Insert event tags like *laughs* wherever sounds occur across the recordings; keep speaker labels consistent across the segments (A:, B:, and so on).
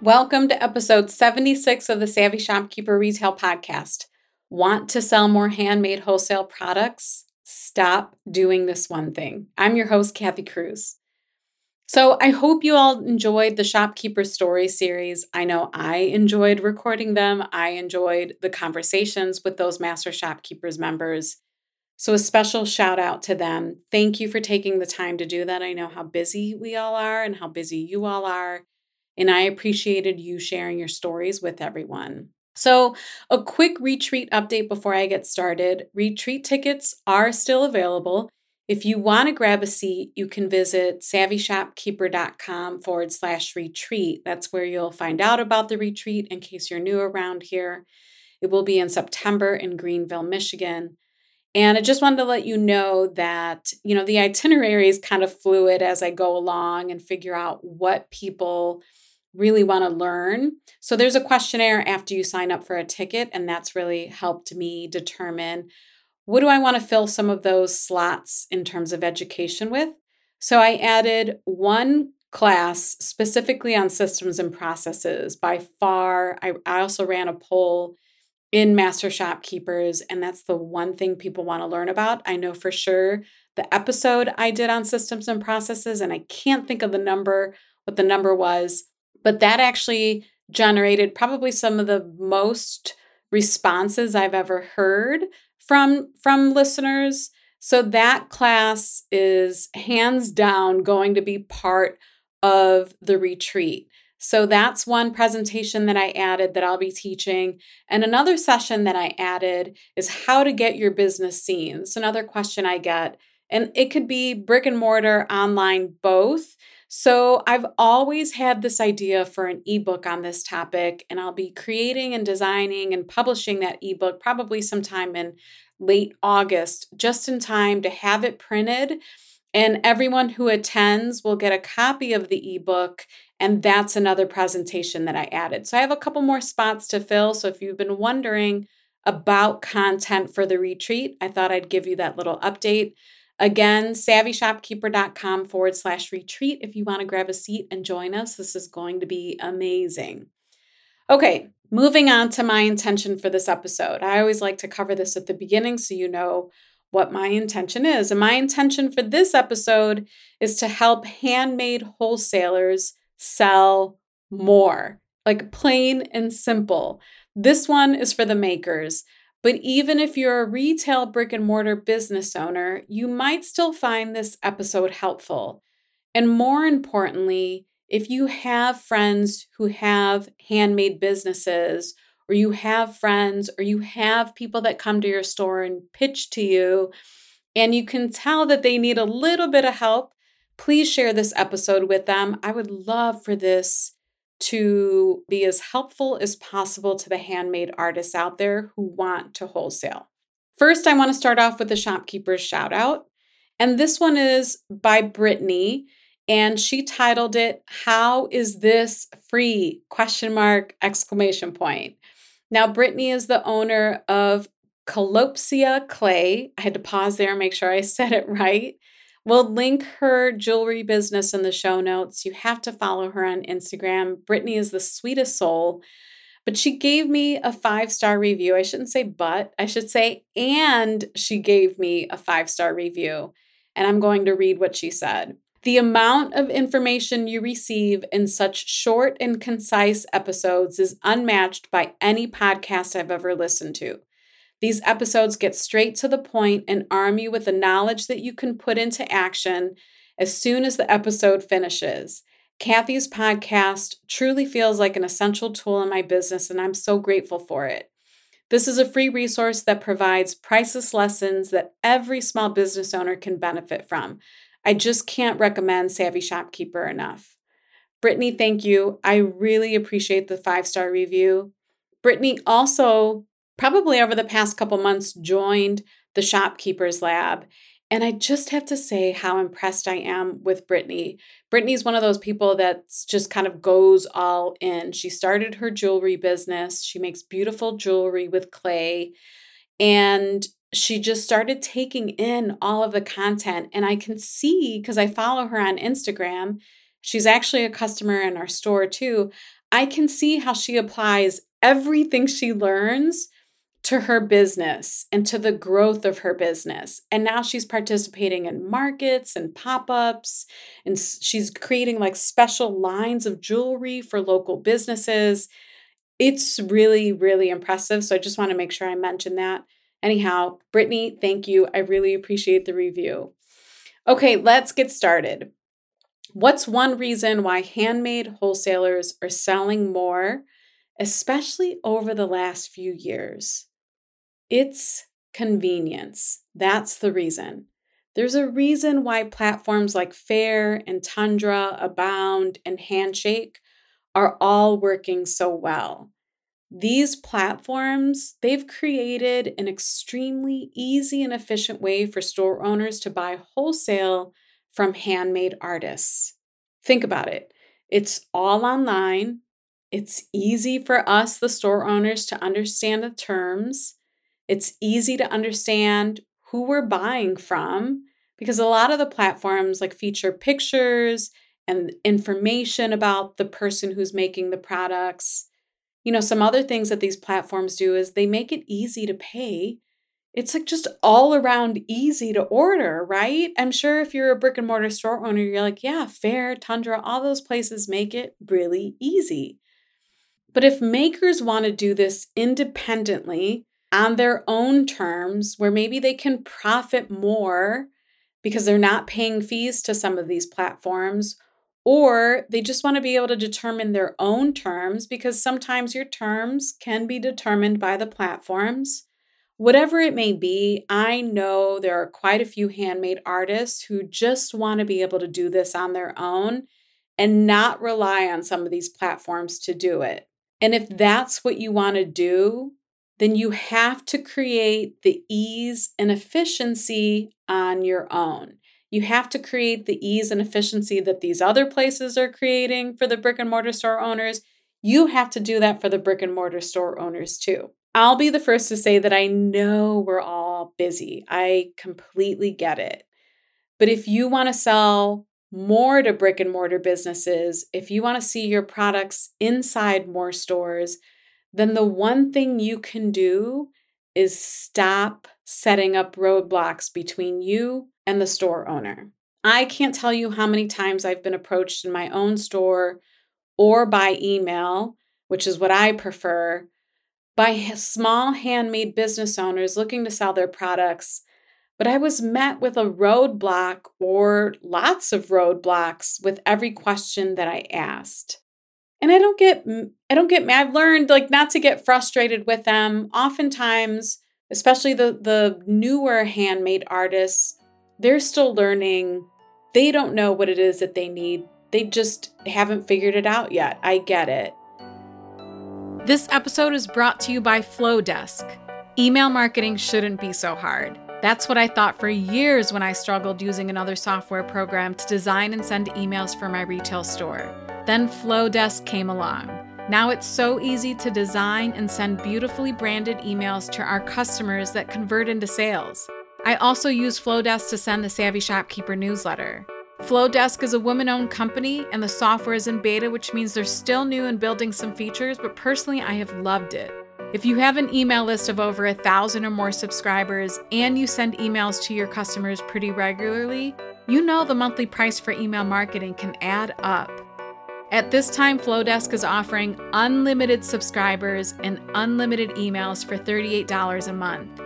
A: Welcome to episode 76 of the Savvy Shopkeeper Retail Podcast. Want to sell more handmade wholesale products? Stop doing this one thing. I'm your host, Kathy Cruz. So, I hope you all enjoyed the Shopkeeper Story series. I know I enjoyed recording them. I enjoyed the conversations with those Master Shopkeepers members. So, a special shout out to them. Thank you for taking the time to do that. I know how busy we all are and how busy you all are and I appreciated you sharing your stories with everyone. So, a quick retreat update before I get started. Retreat tickets are still available. If you want to grab a seat, you can visit savvyshopkeeper.com forward slash retreat. That's where you'll find out about the retreat in case you're new around here. It will be in September in Greenville, Michigan. And I just wanted to let you know that, you know, the itinerary is kind of fluid as I go along and figure out what people really want to learn. So there's a questionnaire after you sign up for a ticket, and that's really helped me determine what do I want to fill some of those slots in terms of education with. So I added one class specifically on systems and processes. By far, I, I also ran a poll in Master Shopkeepers, and that's the one thing people want to learn about. I know for sure the episode I did on systems and processes, and I can't think of the number, what the number was, but that actually generated probably some of the most responses I've ever heard from from listeners. So that class is hands down going to be part of the retreat. So that's one presentation that I added that I'll be teaching. And another session that I added is how to get your business seen. It's another question I get. And it could be brick and mortar, online, both. So, I've always had this idea for an ebook on this topic, and I'll be creating and designing and publishing that ebook probably sometime in late August, just in time to have it printed. And everyone who attends will get a copy of the ebook. And that's another presentation that I added. So I have a couple more spots to fill. So if you've been wondering about content for the retreat, I thought I'd give you that little update. Again, savvyshopkeeper.com forward slash retreat if you want to grab a seat and join us. This is going to be amazing. Okay, moving on to my intention for this episode. I always like to cover this at the beginning so you know what my intention is. And my intention for this episode is to help handmade wholesalers sell more, like plain and simple. This one is for the makers. But even if you're a retail brick and mortar business owner, you might still find this episode helpful. And more importantly, if you have friends who have handmade businesses, or you have friends, or you have people that come to your store and pitch to you, and you can tell that they need a little bit of help, please share this episode with them. I would love for this to be as helpful as possible to the handmade artists out there who want to wholesale. First, I want to start off with the shopkeeper's shout out. And this one is by Brittany and she titled it How is this free? question mark exclamation point. Now Brittany is the owner of Colopsia Clay. I had to pause there and make sure I said it *laughs* right. We'll link her jewelry business in the show notes. You have to follow her on Instagram. Brittany is the sweetest soul. But she gave me a five star review. I shouldn't say but, I should say, and she gave me a five star review. And I'm going to read what she said. The amount of information you receive in such short and concise episodes is unmatched by any podcast I've ever listened to. These episodes get straight to the point and arm you with the knowledge that you can put into action as soon as the episode finishes. Kathy's podcast truly feels like an essential tool in my business, and I'm so grateful for it. This is a free resource that provides priceless lessons that every small business owner can benefit from. I just can't recommend Savvy Shopkeeper enough. Brittany, thank you. I really appreciate the five star review. Brittany also, probably over the past couple months, joined the Shopkeepers Lab. And I just have to say how impressed I am with Brittany. Brittany's one of those people that just kind of goes all in. She started her jewelry business. She makes beautiful jewelry with clay. And she just started taking in all of the content. And I can see because I follow her on Instagram, she's actually a customer in our store too. I can see how she applies everything she learns to her business and to the growth of her business. And now she's participating in markets and pop ups, and she's creating like special lines of jewelry for local businesses. It's really, really impressive. So I just want to make sure I mention that. Anyhow, Brittany, thank you. I really appreciate the review. Okay, let's get started. What's one reason why handmade wholesalers are selling more, especially over the last few years? It's convenience. That's the reason. There's a reason why platforms like Faire and Tundra, Abound, and Handshake are all working so well. These platforms, they've created an extremely easy and efficient way for store owners to buy wholesale from handmade artists. Think about it. It's all online. It's easy for us, the store owners, to understand the terms. It's easy to understand who we're buying from because a lot of the platforms like feature pictures and information about the person who's making the products. You know, some other things that these platforms do is they make it easy to pay. It's like just all around easy to order, right? I'm sure if you're a brick and mortar store owner, you're like, yeah, Faire, Tundra, all those places make it really easy. But if makers want to do this independently, on their own terms where maybe they can profit more because they're not paying fees to some of these platforms or they just want to be able to determine their own terms because sometimes your terms can be determined by the platforms. Whatever it may be, I know there are quite a few handmade artists who just want to be able to do this on their own and not rely on some of these platforms to do it. And if that's what you want to do, then you have to create the ease and efficiency on your own. You have to create the ease and efficiency that these other places are creating for the brick and mortar store owners. You have to do that for the brick and mortar store owners too. I'll be the first to say that I know we're all busy. I completely get it. But if you want to sell more to brick and mortar businesses, if you want to see your products inside more stores, then the one thing you can do is stop setting up roadblocks between you and the store owner. I can't tell you how many times I've been approached in my own store or by email, which is what I prefer, by small handmade business owners looking to sell their products. But I was met with a roadblock or lots of roadblocks with every question that I asked and i don't get i don't get i've learned like not to get frustrated with them. Oftentimes especially the the newer handmade artists they're still learning. They don't know what it is that they need. They just haven't figured it out yet. I get it.
B: This episode is brought to you by flodesk. Email marketing shouldn't be so hard. That's what I thought for years when I struggled using another software program to design and send emails for my retail store. Then Flodesk came along. Now it's so easy to design and send beautifully branded emails to our customers that convert into sales. I also use Flodesk to send the Savvy Shopkeeper newsletter. Flodesk is a woman owned company and the software is in beta, which means they're still new and building some features, but personally, I have loved it. If you have an email list of over a thousand or more subscribers and you send emails to your customers pretty regularly, you know the monthly price for email marketing can add up. At this time, Flodesk is offering unlimited subscribers and unlimited emails for $38 a month.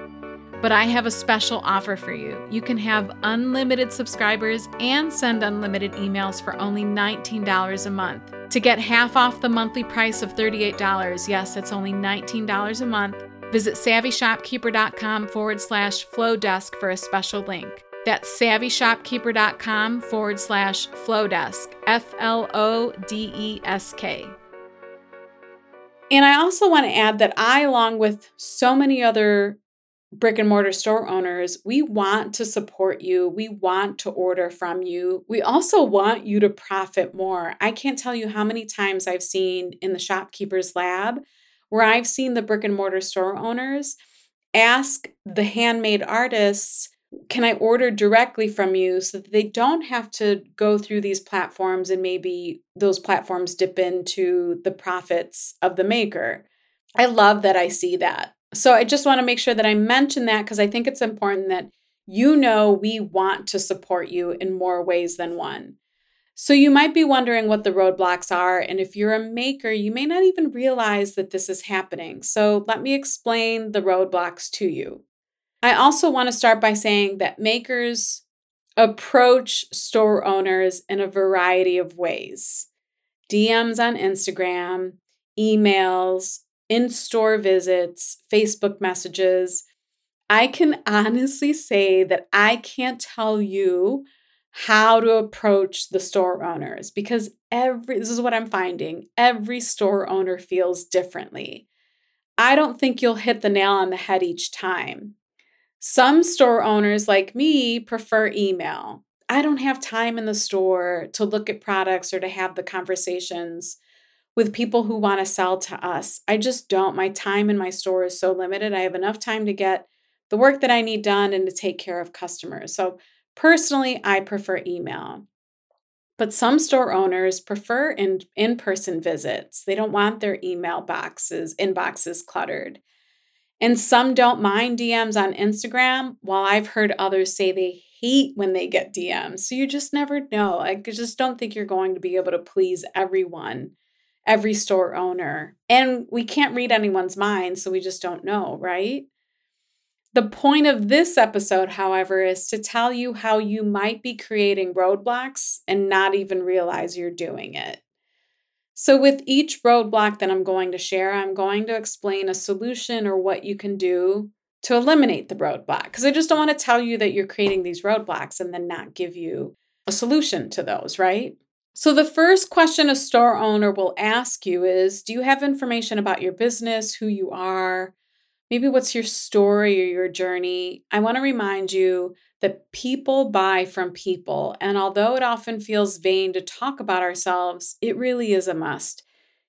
B: But I have a special offer for you. You can have unlimited subscribers and send unlimited emails for only $19 a month. To get half off the monthly price of $38, yes, it's only $19 a month, visit savvyshopkeeper.com forward slash flodesk for a special link. That's savvyshopkeeper.com forward slash flodesk, F L O D E S K.
A: And I also want to add that I, along with so many other brick and mortar store owners, we want to support you. We want to order from you. We also want you to profit more. I can't tell you how many times I've seen in the shopkeeper's lab where I've seen the brick and mortar store owners ask the handmade artists, Can I order directly from you so that they don't have to go through these platforms and maybe those platforms dip into the profits of the maker? I love that I see that. So I just want to make sure that I mention that because I think it's important that you know we want to support you in more ways than one. So you might be wondering what the roadblocks are. And if you're a maker, you may not even realize that this is happening. So let me explain the roadblocks to you. I also want to start by saying that makers approach store owners in a variety of ways DMs on Instagram, emails, in store visits, Facebook messages. I can honestly say that I can't tell you how to approach the store owners because every this is what I'm finding every store owner feels differently. I don't think you'll hit the nail on the head each time. Some store owners like me prefer email. I don't have time in the store to look at products or to have the conversations with people who want to sell to us. I just don't. My time in my store is so limited. I have enough time to get the work that I need done and to take care of customers. So, personally, I prefer email. But some store owners prefer in in person visits. They don't want their email boxes, inboxes cluttered. And some don't mind DMs on Instagram, while I've heard others say they hate when they get DMs. So you just never know. I just don't think you're going to be able to please everyone every store owner. And we can't read anyone's mind, so we just don't know, right? The point of this episode, however, is to tell you how you might be creating roadblocks and not even realize you're doing it. So, with each roadblock that I'm going to share, I'm going to explain a solution or what you can do to eliminate the roadblock. Because I just don't want to tell you that you're creating these roadblocks and then not give you a solution to those, right? So, the first question a store owner will ask you is Do you have information about your business, who you are? Maybe what's your story or your journey? I want to remind you that people buy from people. And although it often feels vain to talk about ourselves, it really is a must.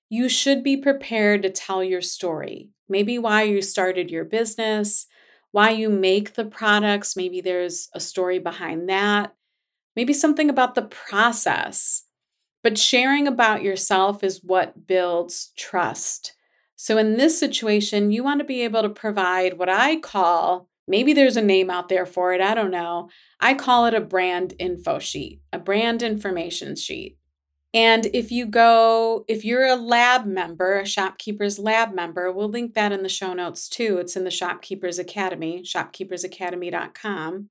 A: You should be prepared to tell your story. Maybe why you started your business, why you make the products. Maybe there's a story behind that. Maybe something about the process but sharing about yourself is what builds trust. So, in this situation, you want to be able to provide what I call maybe there's a name out there for it, I don't know. I call it a brand info sheet, a brand information sheet. And if you go, if you're a lab member, a Shopkeepers Lab member, we'll link that in the show notes too. It's in the Shopkeepers Academy, shopkeepersacademy.com.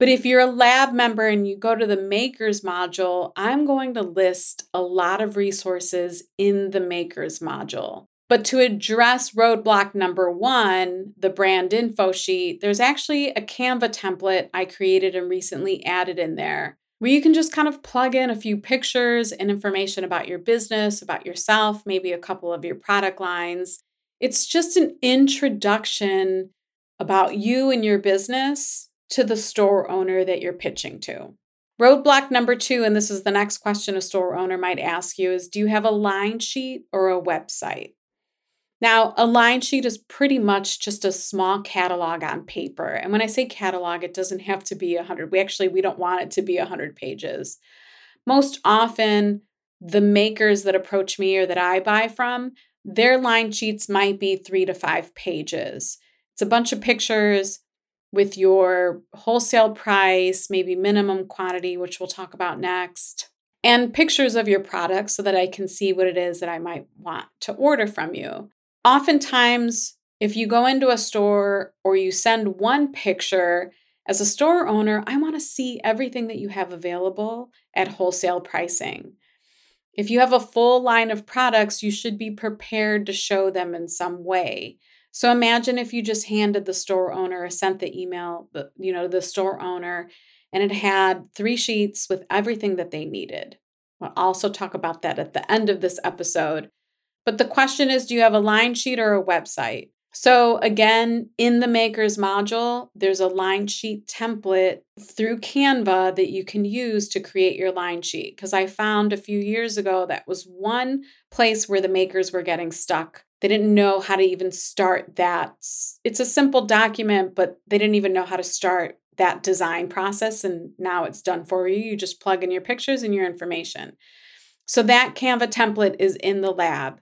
A: But if you're a lab member and you go to the makers module, I'm going to list a lot of resources in the makers module. But to address roadblock number one, the brand info sheet, there's actually a Canva template I created and recently added in there where you can just kind of plug in a few pictures and information about your business, about yourself, maybe a couple of your product lines. It's just an introduction about you and your business to the store owner that you're pitching to. Roadblock number two, and this is the next question a store owner might ask you, is do you have a line sheet or a website? Now, a line sheet is pretty much just a small catalog on paper. And when I say catalog, it doesn't have to be 100. We actually we don't want it to be 100 pages. Most often, the makers that approach me or that I buy from, their line sheets might be 3 to 5 pages. It's a bunch of pictures, with your wholesale price, maybe minimum quantity, which we'll talk about next, and pictures of your products so that I can see what it is that I might want to order from you. Oftentimes, if you go into a store or you send one picture, as a store owner, I want to see everything that you have available at wholesale pricing. If you have a full line of products, you should be prepared to show them in some way. So imagine if you just handed the store owner or sent the email, you know, the store owner, and it had three sheets with everything that they needed. We'll also talk about that at the end of this episode. But the question is do you have a line sheet or a website? So, again, in the Makers module, there's a line sheet template through Canva that you can use to create your line sheet. Because I found a few years ago that was one place where the makers were getting stuck. They didn't know how to even start that. It's a simple document, but they didn't even know how to start that design process. And now it's done for you. You just plug in your pictures and your information. So, that Canva template is in the lab.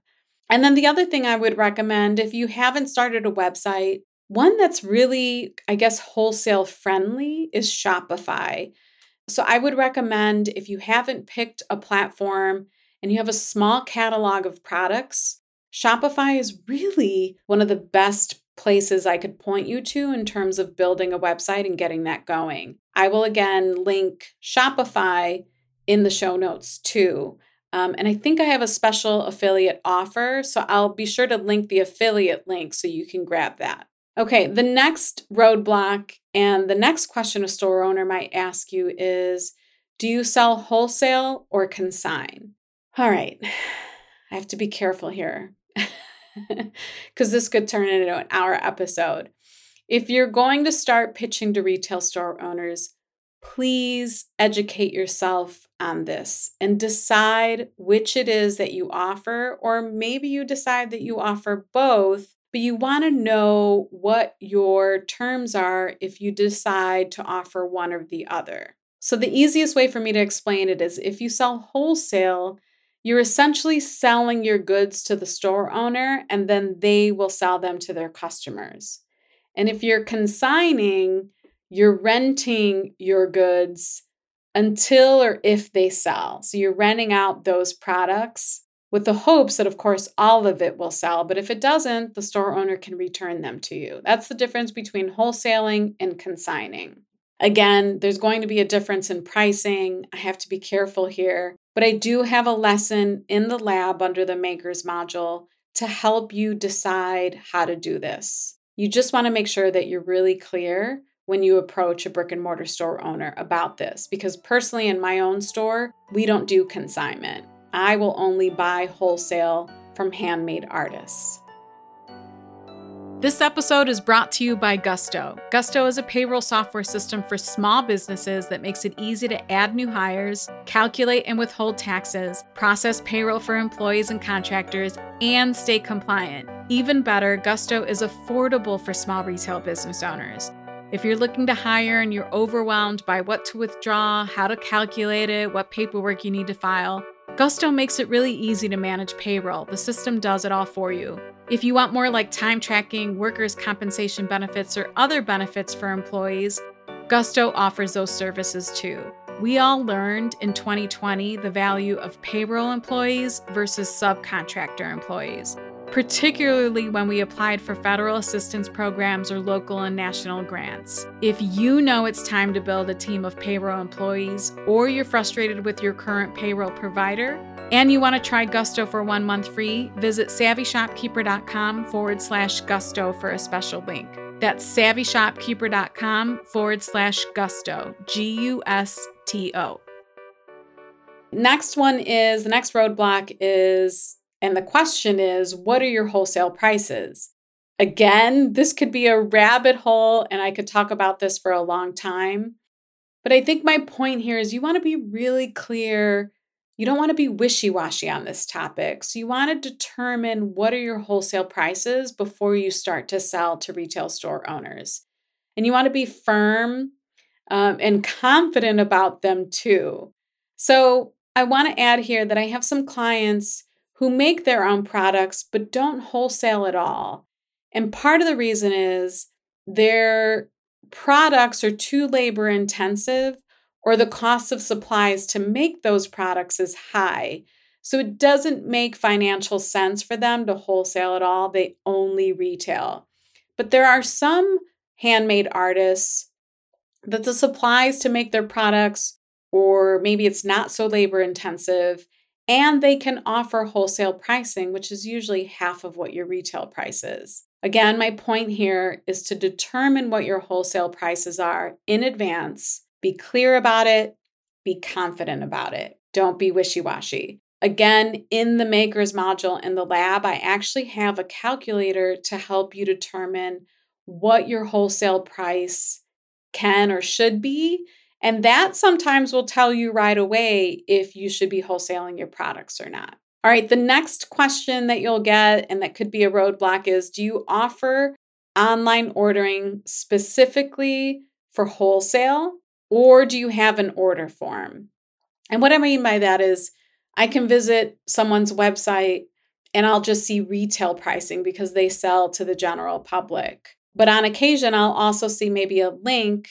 A: And then the other thing I would recommend if you haven't started a website, one that's really, I guess, wholesale friendly is Shopify. So I would recommend if you haven't picked a platform and you have a small catalog of products, Shopify is really one of the best places I could point you to in terms of building a website and getting that going. I will again link Shopify in the show notes too. Um, and I think I have a special affiliate offer. So I'll be sure to link the affiliate link so you can grab that. Okay, the next roadblock and the next question a store owner might ask you is Do you sell wholesale or consign? All right, *sighs* I have to be careful here *laughs* because this could turn into an hour episode. If you're going to start pitching to retail store owners, please educate yourself on this and decide which it is that you offer, or maybe you decide that you offer both, but you want to know what your terms are if you decide to offer one or the other. So, the easiest way for me to explain it is if you sell wholesale, you're essentially selling your goods to the store owner and then they will sell them to their customers. And if you're consigning, you're renting your goods until or if they sell. So you're renting out those products with the hopes that, of course, all of it will sell. But if it doesn't, the store owner can return them to you. That's the difference between wholesaling and consigning. Again, there's going to be a difference in pricing. I have to be careful here. But I do have a lesson in the lab under the Makers module to help you decide how to do this. You just want to make sure that you're really clear when you approach a brick and mortar store owner about this. Because personally, in my own store, we don't do consignment. I will only buy wholesale from handmade artists. This episode is brought to you by Gusto. Gusto is a payroll software system for small businesses that makes it easy to add new hires, calculate and withhold taxes, process payroll for employees and contractors, and stay compliant. Even better, Gusto is affordable for small retail business owners. If you're looking to hire and you're overwhelmed by what to withdraw, how to calculate it, what paperwork you need to file, Gusto makes it really easy to manage payroll. The system does it all for you. If you want more like time tracking, workers' compensation benefits, or other benefits for employees, Gusto offers those services too. We all learned in 2020 the value of payroll employees versus subcontractor employees particularly when we applied for federal assistance programs or local and national grants. If you know it's time to build a team of payroll employees, or you're frustrated with your current payroll provider, and you want to try Gusto for one month free, visit savvyshopkeeper.com forward slash gusto for a special link. That's savvyshopkeeper.com forward slash gusto, G U S T O. Next one is the next roadblock is and the question is, what are your wholesale prices? Again, this could be a rabbit hole, and I could talk about this for a long time. But I think my point here is you want to be really clear. You don't want to be wishy washy on this topic. So, you want to determine what are your wholesale prices before you start to sell to retail store owners. And you want to be firm um, and confident about them too. So, I want to add here that I have some clients who make their own products but don't wholesale at all. And part of the reason is their products are too labor intensive or the cost of supplies to make those products is high. So it doesn't make financial sense for them to wholesale at all. They only retail. But there are some handmade artists that the supplies to make their products, or maybe it's not so labor intensive, and they can offer wholesale pricing, which is usually half of what your retail price is. Again, my point here is to determine what your wholesale prices are in advance, be clear about it, be confident about it. Don't be wishy washy. Again, in the makers module in the lab, I actually have a calculator to help you determine what your wholesale price can or should be. And that sometimes will tell you right away if you should be wholesaling your products or not. All right, the next question that you'll get, and that could be a roadblock, is Do you offer online ordering specifically for wholesale, or do you have an order form? And what I mean by that is, I can visit someone's website and I'll just see retail pricing because they sell to the general public. But on occasion, I'll also see maybe a link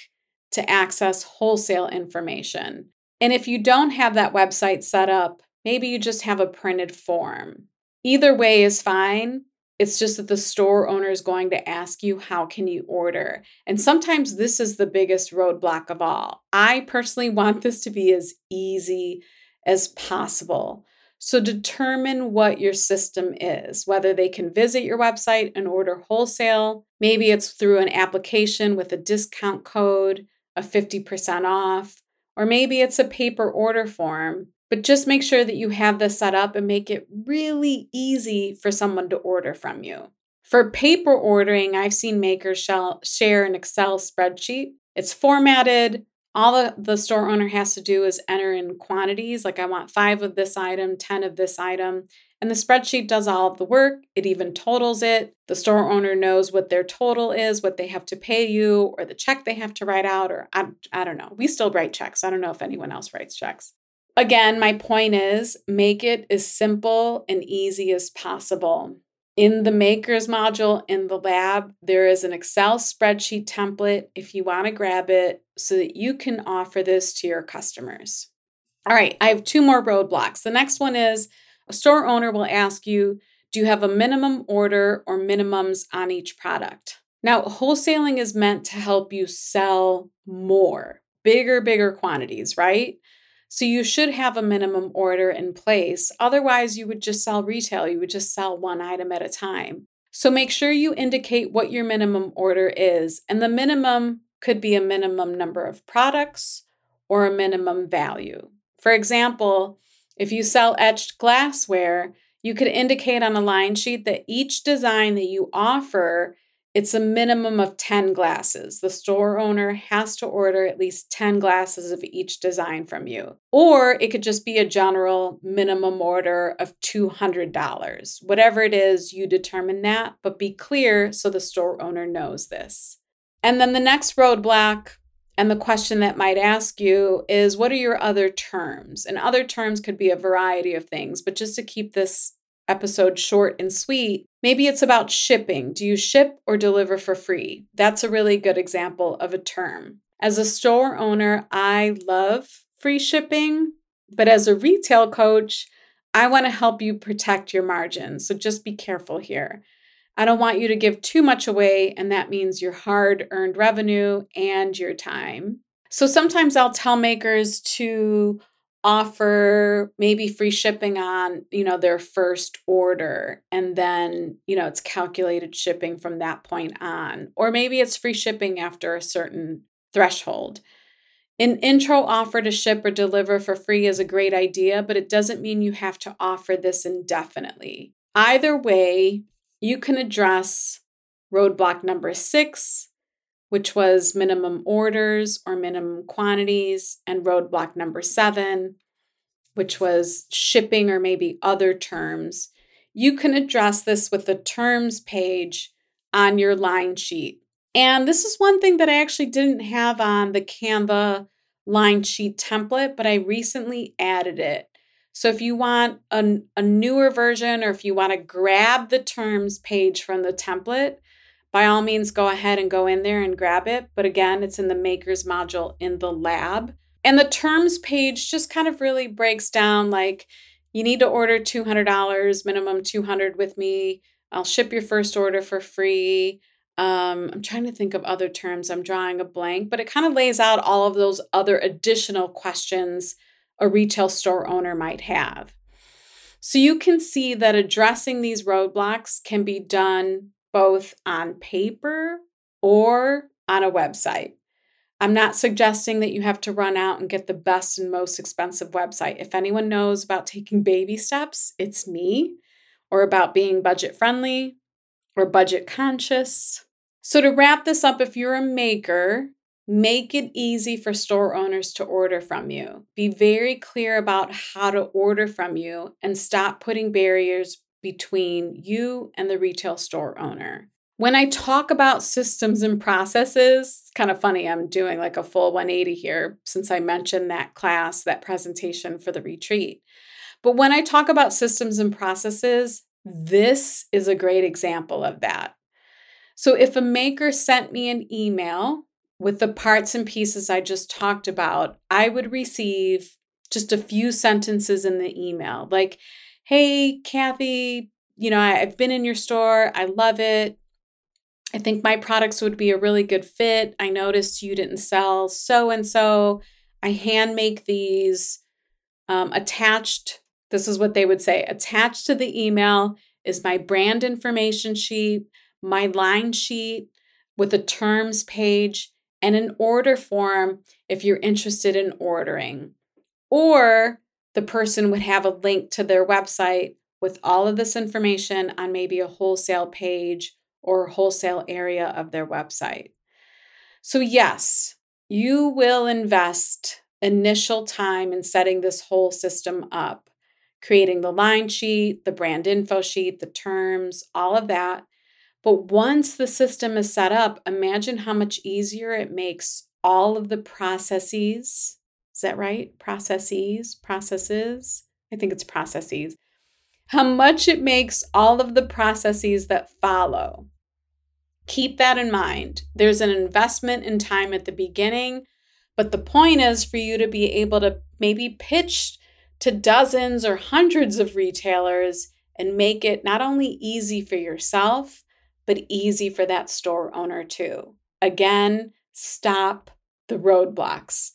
A: to access wholesale information. And if you don't have that website set up, maybe you just have a printed form. Either way is fine. It's just that the store owner is going to ask you, how can you order? And sometimes this is the biggest roadblock of all. I personally *laughs* want this to be as easy as possible. So determine what your system is, whether they can visit your website and order wholesale. Maybe it's through an application with a discount code, a 50% off, or maybe it's a paper order form. But just make sure that you have this set up and make it really easy for someone to order from you. For paper ordering, I've seen makers share an Excel spreadsheet. It's formatted, all the, the store owner has to do is enter in quantities like i want five of this item 10 of this item and the spreadsheet does all of the work. It even totals it. The store owner knows what their total is what they have to pay you or the check they have to write out or i, I don't know. We still write checks. I don't know if anyone else writes checks. Again my point is make it as simple and easy as possible. In the makers module in the lab, there is an Excel spreadsheet template if you want to grab it so that you can offer this to your customers. All right, I have two more roadblocks. The next one is a store owner will ask you, do you have a minimum order or minimums on each product? Now, wholesaling is meant to help you sell more, bigger, bigger quantities, right? So you should have a minimum order in place. Otherwise, you would just sell retail. You would just sell one item at a time. So make sure you indicate what your minimum order is. And the minimum could be a minimum number of products or a minimum value. For example, if you sell etched glassware, you could indicate on a line sheet that each design that you offer it's a minimum of 10 glasses. The store owner has to order at least 10 glasses of each design from you. Or it could just be a general minimum order of $200. Whatever it is, you determine that, but be clear so the store owner knows this. And then the next roadblock and the question that might ask you is what are your other terms? And other terms could be a variety of things, but just to keep this episode short and sweet, maybe it's about shipping. Do you ship or deliver for free? That's a really good example of a term. As a store owner, I love free shipping, but as a retail coach, I want to help you protect your margins. So just be careful here. I don't want you to give too much away, and that means your hard earned revenue and your time. So sometimes I'll tell makers to offer maybe free shipping on you know their first order and then you know it's calculated shipping from that point on. Or maybe it's free shipping after a certain threshold. An intro offer to ship or deliver for free is a great idea but it doesn't mean you have to offer this indefinitely. Either way you can address roadblock number 6 which was minimum orders or minimum quantities, and roadblock number seven, which was shipping or maybe other terms. You can address this with the terms page on your line sheet. And this is one thing that I actually didn't have on the Canva line sheet template, but I recently added it. So if you want a, a newer version or if you want to grab the terms page from the template, by all means, go ahead and go in there and grab it. But again, it's in the makers module in the lab. And the terms page just kind of really breaks down like you need to order $200, minimum 200 with me. I'll ship your first order for free. Um, I'm trying to think of other terms. I'm drawing a blank, but it kind of lays out all of those other additional questions a retail store owner might have. So you can see that addressing these roadblocks can be done both on paper or on a website. I'm not suggesting that you have to run out and get the best and most expensive website. If anyone knows about taking baby steps, it's me, or about being budget friendly or budget conscious. So, to wrap this up, if you're a maker, make it easy for store owners to order from you. Be very clear about how to order from you and stop putting barriers between you and the retail store owner. When I talk about systems and processes, it's kind of funny, I'm doing like a full 180 here since I mentioned that class, that presentation for the retreat. But when I talk about systems and processes, this is a great example of that. So if a maker sent me an email with the parts and pieces I just talked about, I would receive just a few sentences in the email like, Hey, Kathy, you know, I've been in your store. I love it. I think my products would be a really good fit. I noticed you didn't sell so and so. I hand make these um, attached. This is what they would say attached to the email is my brand information sheet, my line sheet with a terms page, and an order form if you're interested in ordering. Or the person would have a link to their website with all of this information on maybe a wholesale page or wholesale area of their website. So, yes, you will invest initial time in setting this whole system up, creating the line sheet, the brand info sheet, the terms, all of that. But once the system is set up, imagine how much easier it makes all of the processes. Is that right? Processes, processes. I think it's processes. How much it makes all of the processes that follow Keep that in mind. There's an investment in time at the beginning, but the point is for you to be able to maybe pitch to dozens or hundreds of retailers and make it not only easy for yourself, but easy for that store owner too. Again, stop the roadblocks.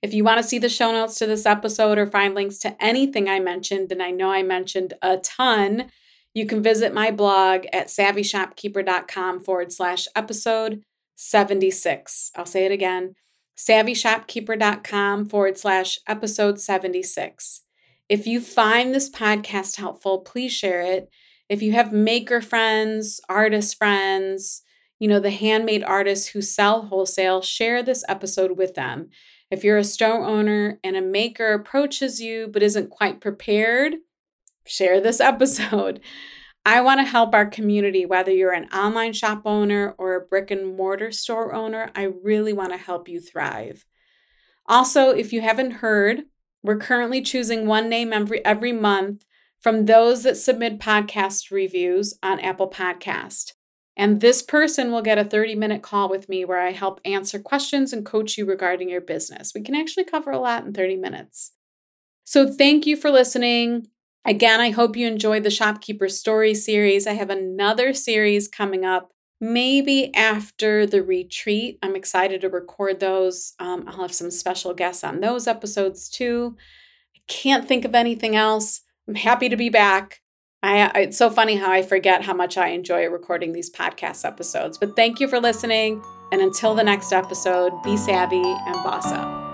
A: If you want to see the show notes to this episode or find links to anything I mentioned, and I know I mentioned a ton, you can visit my blog at savvyshopkeeper.com forward slash episode 76. I'll say it again savvyshopkeeper.com forward slash episode 76. If you find this podcast helpful, please share it. If you have maker friends, artist friends, you know, the handmade artists who sell wholesale, share this episode with them. If you're a store owner and a maker approaches you but isn't quite prepared, share this *laughs* episode. I want to help our community, whether you're an online shop owner or a brick and mortar store owner. I really want to help you thrive. Also, if you haven't heard, we're currently choosing one name every, every month from those that submit podcast reviews on Apple Podcast. And this person will get a 30 minute call with me where I help answer questions and coach you regarding your business. We can actually cover a lot in 30 minutes. So, thank you for listening. Again, I hope you enjoyed the Shopkeeper Story series. I have another series coming up, maybe after the retreat. I'm excited to record those. Um, I'll have some special guests on those episodes too. I can't think of anything else. I'm happy to be back. I, it's so funny how I forget how much I enjoy recording these podcast episodes. But thank you for listening. And until the next episode, be savvy and boss up.